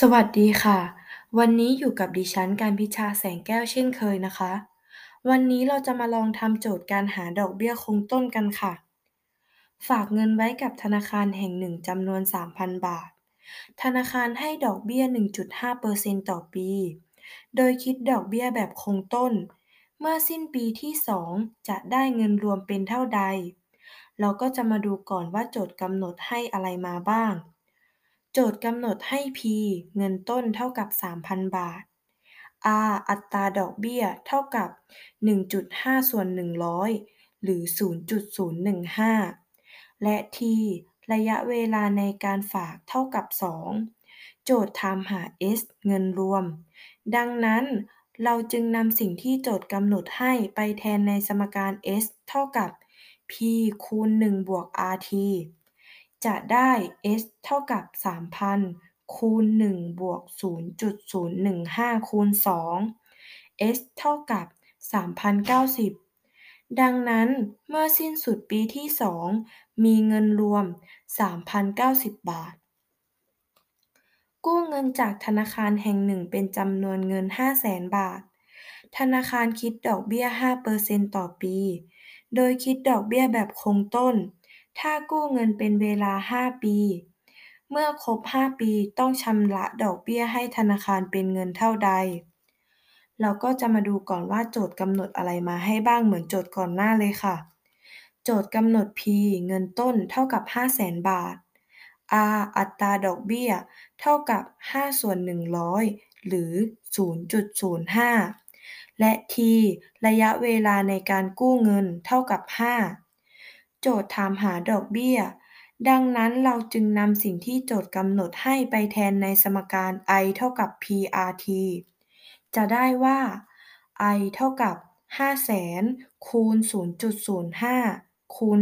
สวัสดีค่ะ วันนี้อยู่กับดิฉัน การพิชา แสงแก้ว เช่นเคยนะคะ วันนี้เราจะมาลองทำโจทย์การหาดอกเบี้ยคงต้นกันค่ะ ฝากเงินไว้กับธนาคารแห่งหนึ่งจำนวน 3,000 บาท ธนาคารให้ดอกเบี้ย 1.5%ต่อปี โดยคิดดอกเบี้ยแบบคงต้น เมื่อสิ้นปีที่ 2 จะได้เงินรวมเป็นเท่าใด เราก็จะมาดูก่อนว่าโจทย์กำหนดให้อะไรมาบ้าง โจทย์กำหนดให้ P เงินต้นเท่ากับ 3,000 บาท R อัตราดอกเบี้ยเท่ากับ 1.5 ส่วน 100 หรือ 0.015 และ T ระยะเวลาในการฝากเท่ากับ 2 โจทย์ถามหา S เงินรวม ดังนั้นเราจึงนำสิ่งที่โจทย์กำหนดให้ไปแทนในสมการ S เท่ากับ P คูณ 1 บวก RT จะได้ S เท่ากับ 3,000 คูณ 1 บวก 0.015 คูณ 2 S เท่ากับ 3,090 ดังนั้นเมื่อสิ้นสุดปีที่ 2 มีเงินรวม 3,090 บาท กู้เงินจากธนาคารแห่งหนึ่งเป็นจำนวนเงิน 500,000 บาท ธนาคารคิดดอกเบี้ย 5%ต่อปี โดยคิดดอกเบี้ยแบบคงต้น ถ้ากู้เงินเป็นเวลา5ปี เมื่อครบ5ปีต้องชำระดอกเบี้ยให้ธนาคารเป็นเงินเท่าใด เราก็จะมาดูก่อนว่าโจทย์กำหนดอะไรมาให้บ้างเหมือนโจทย์ก่อนหน้าเลยค่ะ โจทย์กำหนด P เงินต้นเท่ากับ 500,000บาท R อัตราดอกเบี้ย เท่ากับ5ส่วน100 หรือ 0.05 และ T ระยะเวลาในการกู้เงินเท่ากับ 5 โจทย์ถามหาดอกเบี้ย ดังนั้นเราจึงนำสิ่งที่โจทย์กำหนดให้ไปแทนในสมการ I เท่ากับ PRT จะได้ว่า I เท่ากับ 500,000 คูณ 0.05 คูณ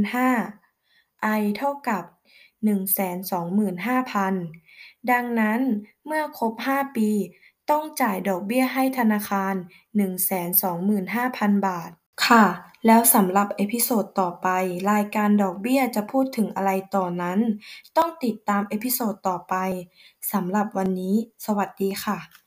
5 I เท่ากับ 125,000 ดังนั้นเมื่อครบ 5 ปี ต้องจ่ายดอกเบี้ยให้ธนาคาร 125,000 บาท ค่ะ แล้วสำหรับ episode ต่อไปรายการดอกเบี้ยจะพูดถึงอะไรต่อนั้น ต้องติดตาม episode ต่อไป สำหรับวันนี้ สวัสดีค่ะ